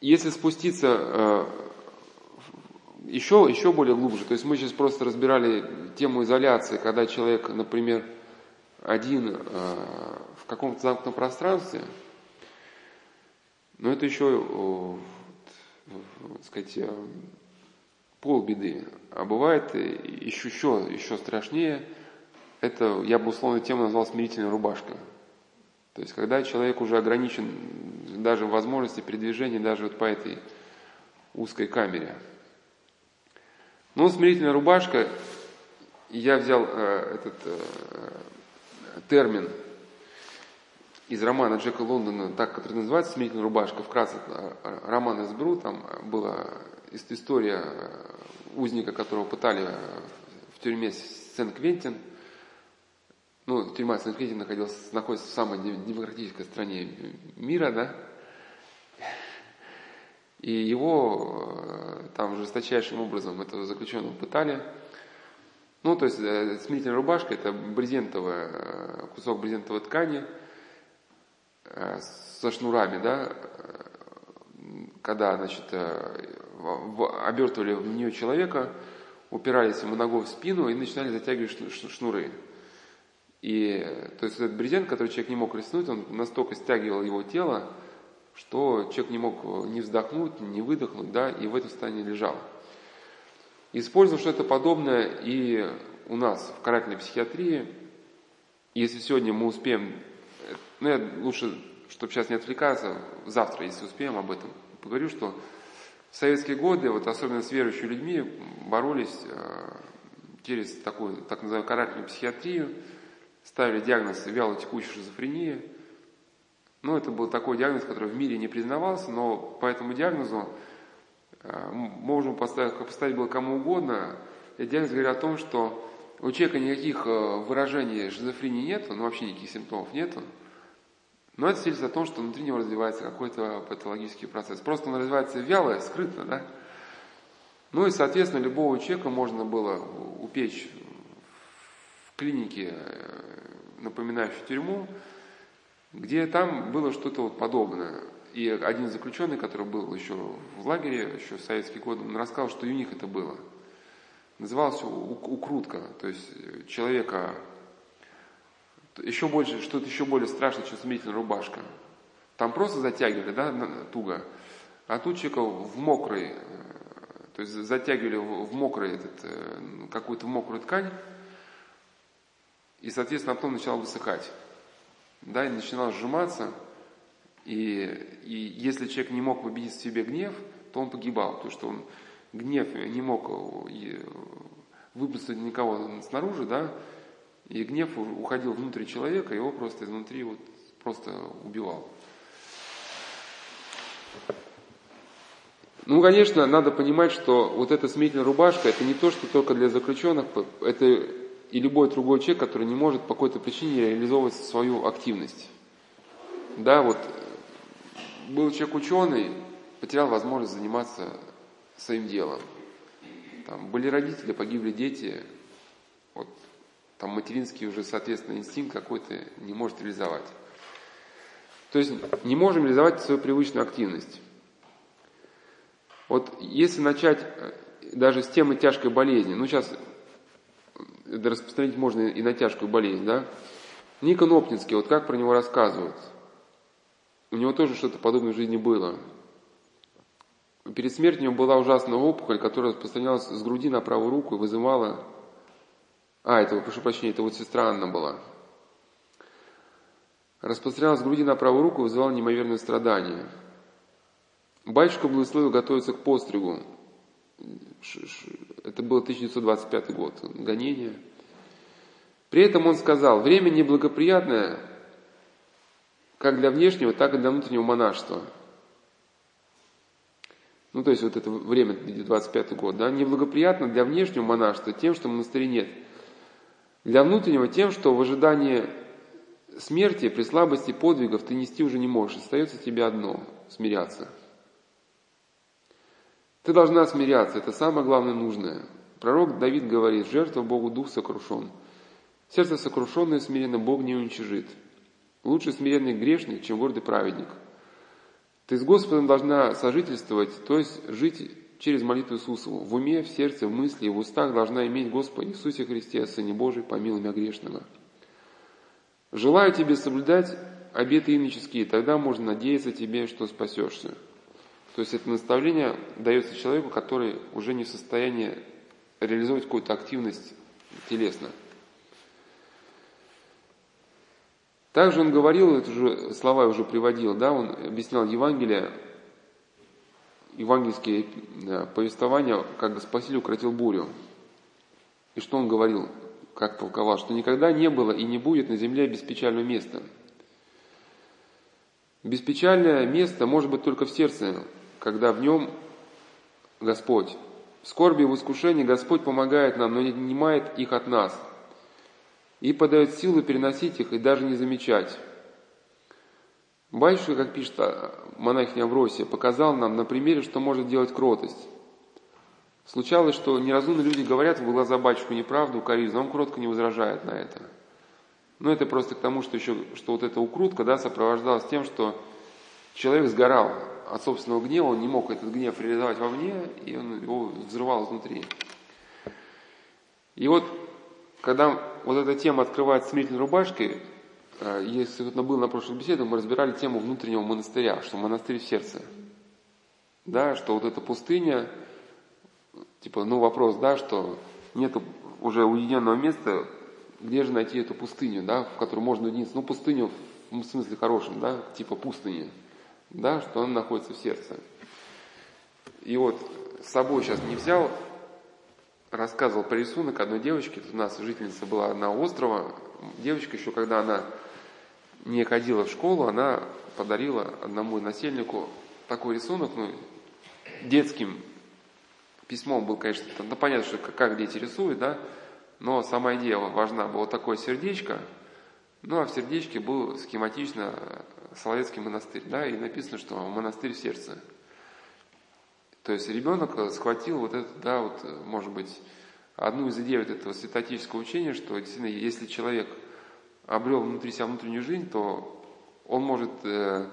Если спуститься э, еще, еще более глубже, то есть мы сейчас просто разбирали тему изоляции, когда человек, например, один э, в каком-то замкнутом пространстве, но это еще, так сказать, полбеды. А бывает еще, еще, еще страшнее, это я бы условно тему назвал смирительная рубашка. То есть, когда человек уже ограничен даже возможности передвижения даже вот по этой узкой камере. Ну, смирительная рубашка, я взял э, этот э, термин из романа Джека Лондона, так, который называется «Смирительная рубашка», вкратце э, роман разберу, там была история узника, которого пытали в тюрьме Сен-Квентин – ну, тюрьма Сан-Квентин находилась, находится в самой демократической стране мира, да, и его э, там жесточайшим образом этого заключенного пытали. Ну, то есть э, смирительная рубашка – это брезентовая, э, кусок брезентовой ткани со шнурами, да, когда, значит, обертывали в нее человека, упирались ему ногой в спину и начинали затягивать шнуры. И то есть этот брезент, который человек не мог растянуть, он настолько стягивал его тело, что человек не мог ни вздохнуть, ни выдохнуть, да, и в этом состоянии лежал. Использовал что-то подобное и у нас в карательной психиатрии. Если сегодня мы успеем, ну я лучше, чтобы сейчас не отвлекаться, завтра, если успеем об этом, поговорю, что в советские годы, вот особенно с верующими людьми, боролись э, через такую так называемую карательную психиатрию, ставили диагноз вялотекущая шизофрения. Ну, это был такой диагноз, который в мире не признавался, но по этому диагнозу э, можем поставить, поставить было кому угодно. Этот диагноз говорит о том, что у человека никаких э, выражений шизофрении нет, ну вообще никаких симптомов нету. Но это свидетельствует о том, что внутри него развивается какой-то патологический процесс. Просто он развивается вяло, скрытно, да? Ну и, соответственно, любого человека можно было упечь клинике э, напоминающий тюрьму, где там было что-то вот подобное. И один заключенный, который был еще в лагере, еще в советские годы, он рассказал, что и у них это было. Называлось укрутка, то есть человека еще больше, что-то еще более страшное, чем смирительная рубашка. Там просто затягивали, да, туго, а тут человека в мокрый, то есть затягивали в мокрый этот, э, какую-то мокрую ткань, и, соответственно, потом начал высыхать. Да, и начинал сжиматься. И, и если человек не мог победить в себе гнев, то он погибал, потому что он гнев не мог выпустить никого снаружи, да, и гнев уходил внутрь человека, его просто изнутри вот просто убивал. Ну, конечно, надо понимать, что вот эта смирительная рубашка, это не то, что только для заключенных, это и любой другой человек, который не может по какой-то причине реализовывать свою активность. Да, вот был человек ученый, потерял возможность заниматься своим делом. Там были родители, погибли дети, вот там материнский уже, соответственно, инстинкт какой-то не может реализовать. То есть не можем реализовать свою привычную активность. Вот если начать э, даже с темы тяжкой болезни, ну сейчас распространить можно и на тяжкую болезнь, да? Никон Оптинский, вот как про него рассказывают. У него тоже что-то подобное в жизни было. Перед смертью у него была ужасная опухоль, которая распространялась с груди на правую руку и вызывала... А, это, прошу прощения, это вот сестра Анна была. Распространялась с груди на правую руку и вызывала неимоверное страдание. Батюшка благословил готовиться к постригу это был 1925 год, гонение. При этом он сказал, время неблагоприятное как для внешнего, так и для внутреннего монашества. Ну, то есть вот это время, 25 год, да, неблагоприятно для внешнего монашества тем, что монастыря нет. Для внутреннего тем, что в ожидании смерти при слабости подвигов ты нести уже не можешь. Остается тебе одно – смиряться – ты должна смиряться, это самое главное нужное. Пророк Давид говорит, жертва Богу дух сокрушен. Сердце сокрушенное смиренно Бог не уничижит. Лучше смиренный грешник, чем гордый праведник. Ты с Господом должна сожительствовать, то есть жить через молитву Иисусову. В уме, в сердце, в мысли и в устах должна иметь Господа Иисусе Христе, Сыне Божий, помилуй меня грешного. Желаю тебе соблюдать обеты иноческие, тогда можно надеяться тебе, что спасешься. То есть это наставление дается человеку, который уже не в состоянии реализовать какую-то активность телесно. Также он говорил, это же слова уже приводил, да, он объяснял Евангелие, евангельские повествования, как Спаситель укротил бурю. И что он говорил, как толковал, что никогда не было и не будет на земле беспечального места. Беспечальное место может быть только в сердце, когда в нем Господь. В скорби и в искушении Господь помогает нам, но не отнимает их от нас – и подает силу переносить их и даже не замечать. Батюшка, как пишет монахиня Авросия, показал нам на примере, что может делать кротость. Случалось, что неразумные люди говорят в глаза батюшку неправду, укоризну, но он кротко не возражает на это. Но это просто к тому, что еще, что вот эта укрутка, да, сопровождалась тем, что человек сгорал от собственного гнева, он не мог этот гнев реализовать вовне, и он его взрывал изнутри. И вот когда вот эта тема открывает смирительной рубашкой, э, если вот был на прошлой беседе, мы разбирали тему внутреннего монастыря, что монастырь в сердце. Да, что вот эта пустыня, типа, ну вопрос, да, что нет уже уединенного места, где же найти эту пустыню, да, в которой можно уединиться. Ну, пустыню в смысле хорошем, да, типа пустыни, да, что она находится в сердце. И вот с собой сейчас не взял, рассказывал про рисунок одной девочки. Тут у нас жительница была одна острова. Девочка еще, когда она не ходила в школу, она подарила одному насельнику такой рисунок, ну, детским письмом был, конечно, ну, понятно, что как дети рисуют, да, но сама идея важна. Было такое сердечко, ну, а в сердечке был схематично Соловецкий монастырь, да, и написано, что монастырь в сердце – то есть ребенок э, схватил вот это, да, вот, э, может быть, одну из идей вот этого святотического учения, что действительно, если человек обрел внутри себя внутреннюю жизнь, то он может э,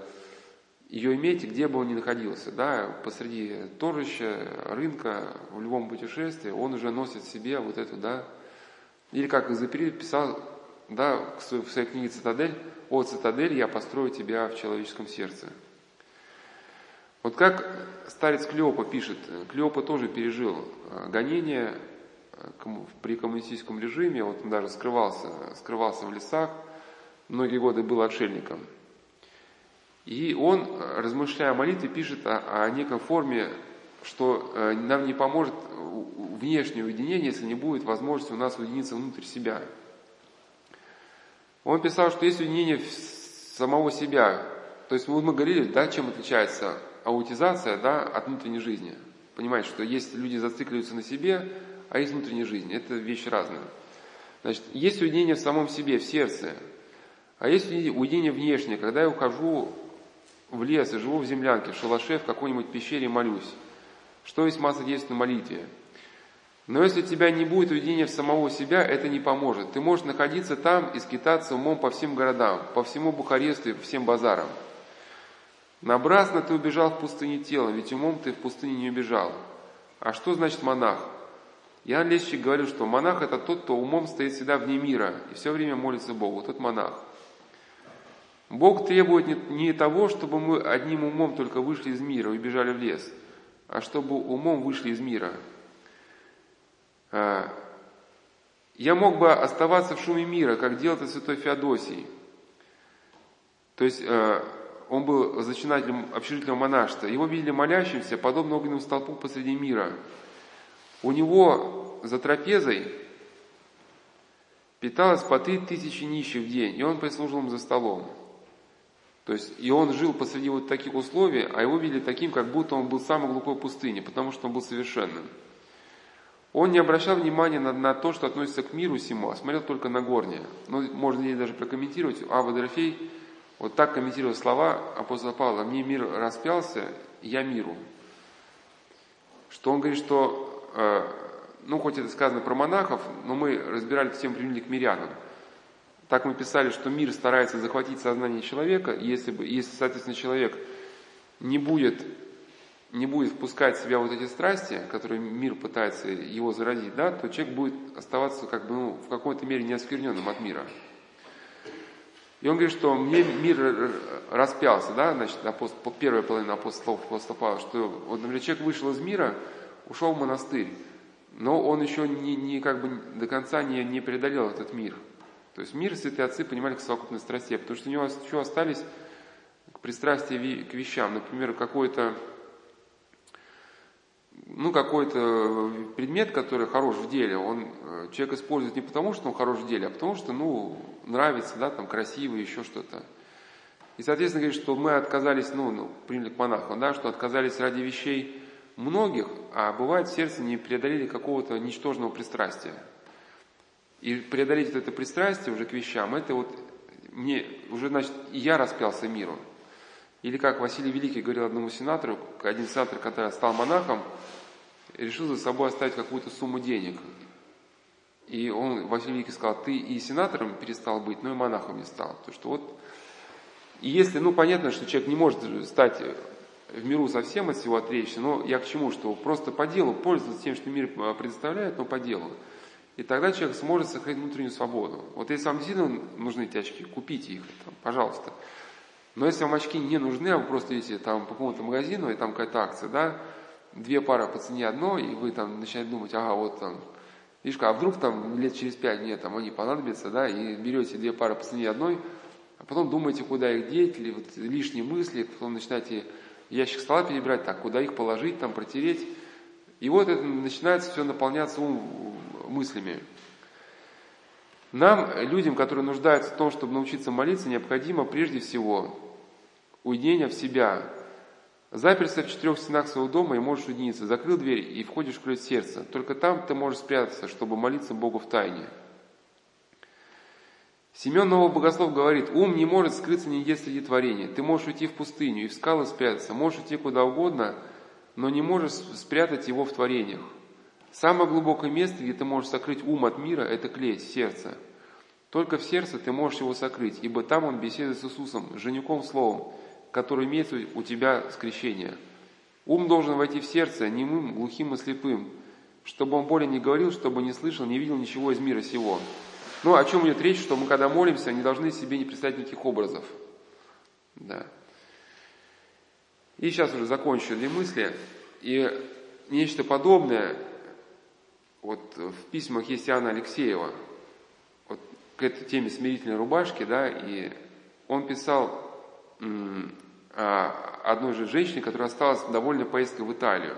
ее иметь, где бы он ни находился, да, посреди торжища, рынка, в любом путешествии, он уже носит в себе вот эту, да, или как Изапирид писал, да, в своей книге «Цитадель», «О, цитадель, я построю тебя в человеческом сердце». Вот как старец Клеопа пишет, Клеопа тоже пережил э, гонение э, при коммунистическом режиме, вот он даже скрывался, скрывался в лесах, многие годы был отшельником. И он, э, размышляя о молитве, пишет о, о некой форме, что нам не поможет внешнее уединение, если не будет возможности у нас уединиться внутрь себя. Он писал, что есть уединение самого себя. То есть вот мы говорили, да, чем отличается аутизация да, от внутренней жизни. Понимаете, что есть люди зацикливаются на себе, а есть внутренняя жизнь. Это вещи разные. Значит, есть уединение в самом себе, в сердце, а есть уединение внешнее, когда я ухожу в лес и живу в землянке, в шалаше, в какой-нибудь пещере молюсь. Что есть масса действий на молитве? Но если у тебя не будет уединения в самого себя, это не поможет. Ты можешь находиться там и скитаться умом по всем городам, по всему Бухаресту и всем базарам. Напрасно ты убежал в пустыне телом, ведь умом ты в пустыне не убежал. А что значит монах? Иоанн Лещик говорил, что монах это тот, кто умом стоит всегда вне мира и все время молится Богу. Тот монах. Бог требует не того, чтобы мы одним умом только вышли из мира и убежали в лес, а чтобы умом вышли из мира. А, я мог бы оставаться в шуме мира, как делал это святой Феодосий. То есть а, он был зачинателем общежительного монашества. Его видели молящимся, подобно огненному столпу посреди мира. У него за трапезой питалось по три тысячи нищих в день, и он прислужил им за столом. То есть, и он жил посреди вот таких условий, а его видели таким, как будто он был в самой глухой пустыне, потому что он был совершенным. Он не обращал внимания на, на то, что относится к миру всему, а смотрел только на горнее. Ну, можно здесь даже прокомментировать. Ава Дорофей вот так комментировал слова апостола Павла. «Мне мир распялся, я миру». Что он говорит, что, э, ну, хоть это сказано про монахов, но мы разбирали эту тему применили к мирянам. Так мы писали, что мир старается захватить сознание человека, если, бы, если соответственно, человек не будет, не будет впускать в себя вот эти страсти, которые мир пытается его заразить, да, то человек будет оставаться как бы ну, в какой-то мере неоскверненным от мира. И он говорит, что мне мир распялся, да, значит, апостол, первая половина апостолов, апостола Павла, что вот, например, человек вышел из мира, ушел в монастырь, но он еще не, не как бы до конца не, не преодолел этот мир. То есть мир святые отцы понимали как совокупность страстей, потому что у него еще остались пристрастия к вещам. Например, какой-то ну, какой-то предмет, который хорош в деле, он э, человек использует не потому, что он хорош в деле, а потому что, ну, нравится, да, там, красивый, еще что-то. И, соответственно, говорит, что мы отказались, ну, ну приняли к монахам, да, что отказались ради вещей многих, а бывает в сердце не преодолели какого-то ничтожного пристрастия. И преодолеть это пристрастие уже к вещам, это вот мне уже, значит, я распялся миру. Или как Василий Великий говорил одному сенатору, один сенатор, который стал монахом, решил за собой оставить какую-то сумму денег. И он, Василий Великий сказал, ты и сенатором перестал быть, но и монахом не стал. То что вот, и если, ну понятно, что человек не может стать в миру совсем от всего отречься, но я к чему, что просто по делу пользоваться тем, что мир предоставляет, но по делу. И тогда человек сможет сохранить внутреннюю свободу. Вот если вам действительно нужны эти очки, купите их, там, пожалуйста. Но если вам очки не нужны, а вы просто идете там по какому-то магазину, и там какая-то акция, да, две пары по цене одной, и вы там начинаете думать, ага, вот там, видишь, а вдруг там лет через пять нет, там они понадобятся, да, и берете две пары по цене одной, а потом думаете, куда их деть, или вот лишние мысли, потом начинаете ящик стола перебирать, так, куда их положить, там протереть. И вот это начинается все наполняться ум мыслями. Нам, людям, которые нуждаются в том, чтобы научиться молиться, необходимо прежде всего уединение в себя, Заперся в четырех стенах своего дома и можешь уединиться. Закрыл дверь и входишь в ключ сердца. Только там ты можешь спрятаться, чтобы молиться Богу в тайне. Семен Новый Богослов говорит, ум не может скрыться нигде среди творения. Ты можешь уйти в пустыню и в скалы спрятаться, можешь уйти куда угодно, но не можешь спрятать его в творениях. Самое глубокое место, где ты можешь сокрыть ум от мира, это клеть, сердце. Только в сердце ты можешь его сокрыть, ибо там он беседует с Иисусом, жеником словом, который имеет у тебя скрещение. Ум должен войти в сердце немым, глухим и слепым, чтобы он более не говорил, чтобы не слышал, не видел ничего из мира сего. Ну, о чем идет речь, что мы, когда молимся, не должны себе не представить никаких образов. Да. И сейчас уже закончу две мысли. И нечто подобное, вот в письмах есть Иоанна Алексеева, вот к этой теме смирительной рубашки, да, и он писал одной же женщине, которая осталась довольно поездкой в Италию.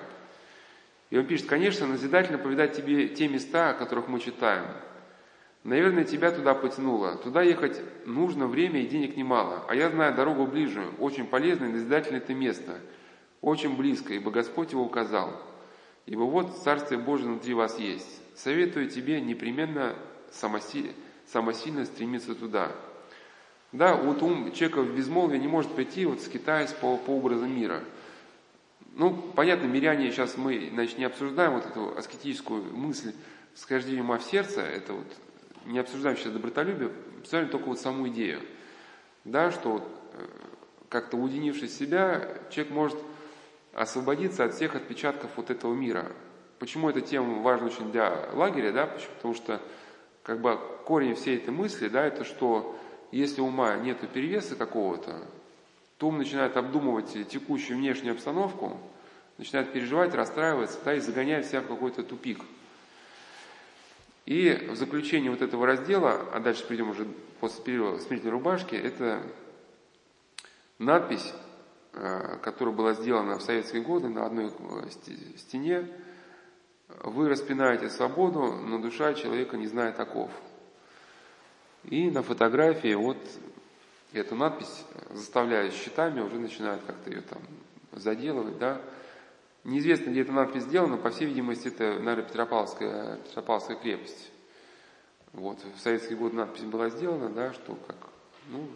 И он пишет, конечно, назидательно повидать тебе те места, о которых мы читаем. Наверное, тебя туда потянуло. Туда ехать нужно время и денег немало. А я знаю дорогу ближе, очень полезное и назидательное это место. Очень близко, ибо Господь его указал. Ибо вот Царствие Божие внутри вас есть. Советую тебе непременно самосильно стремиться туда. Да, вот ум человека в безмолвие не может прийти, вот скитаясь по, по образу мира. Ну, понятно, миряне сейчас мы, значит, не обсуждаем вот эту аскетическую мысль схождения ума в сердце, это вот не обсуждаем сейчас добротолюбие, обсуждаем только вот саму идею. Да, что вот, э, как-то уединившись себя, человек может освободиться от всех отпечатков вот этого мира. Почему эта тема важна очень для лагеря, да, потому что как бы корень всей этой мысли, да, это что если ума нет перевеса какого-то, то ум начинает обдумывать текущую внешнюю обстановку, начинает переживать, расстраиваться, да, и загоняет себя в какой-то тупик. И в заключение вот этого раздела, а дальше придем уже после перерыва смертной рубашки, это надпись, э, которая была сделана в советские годы на одной э, стене. Вы распинаете свободу, но душа человека не знает таков. И на фотографии вот эту надпись, заставляя счетами, уже начинают как-то ее там заделывать, да. Неизвестно, где эта надпись сделана, по всей видимости, это, наверное, Петропавловская, Петропавловская крепость. Вот, в советский год надпись была сделана, да, что как, ну,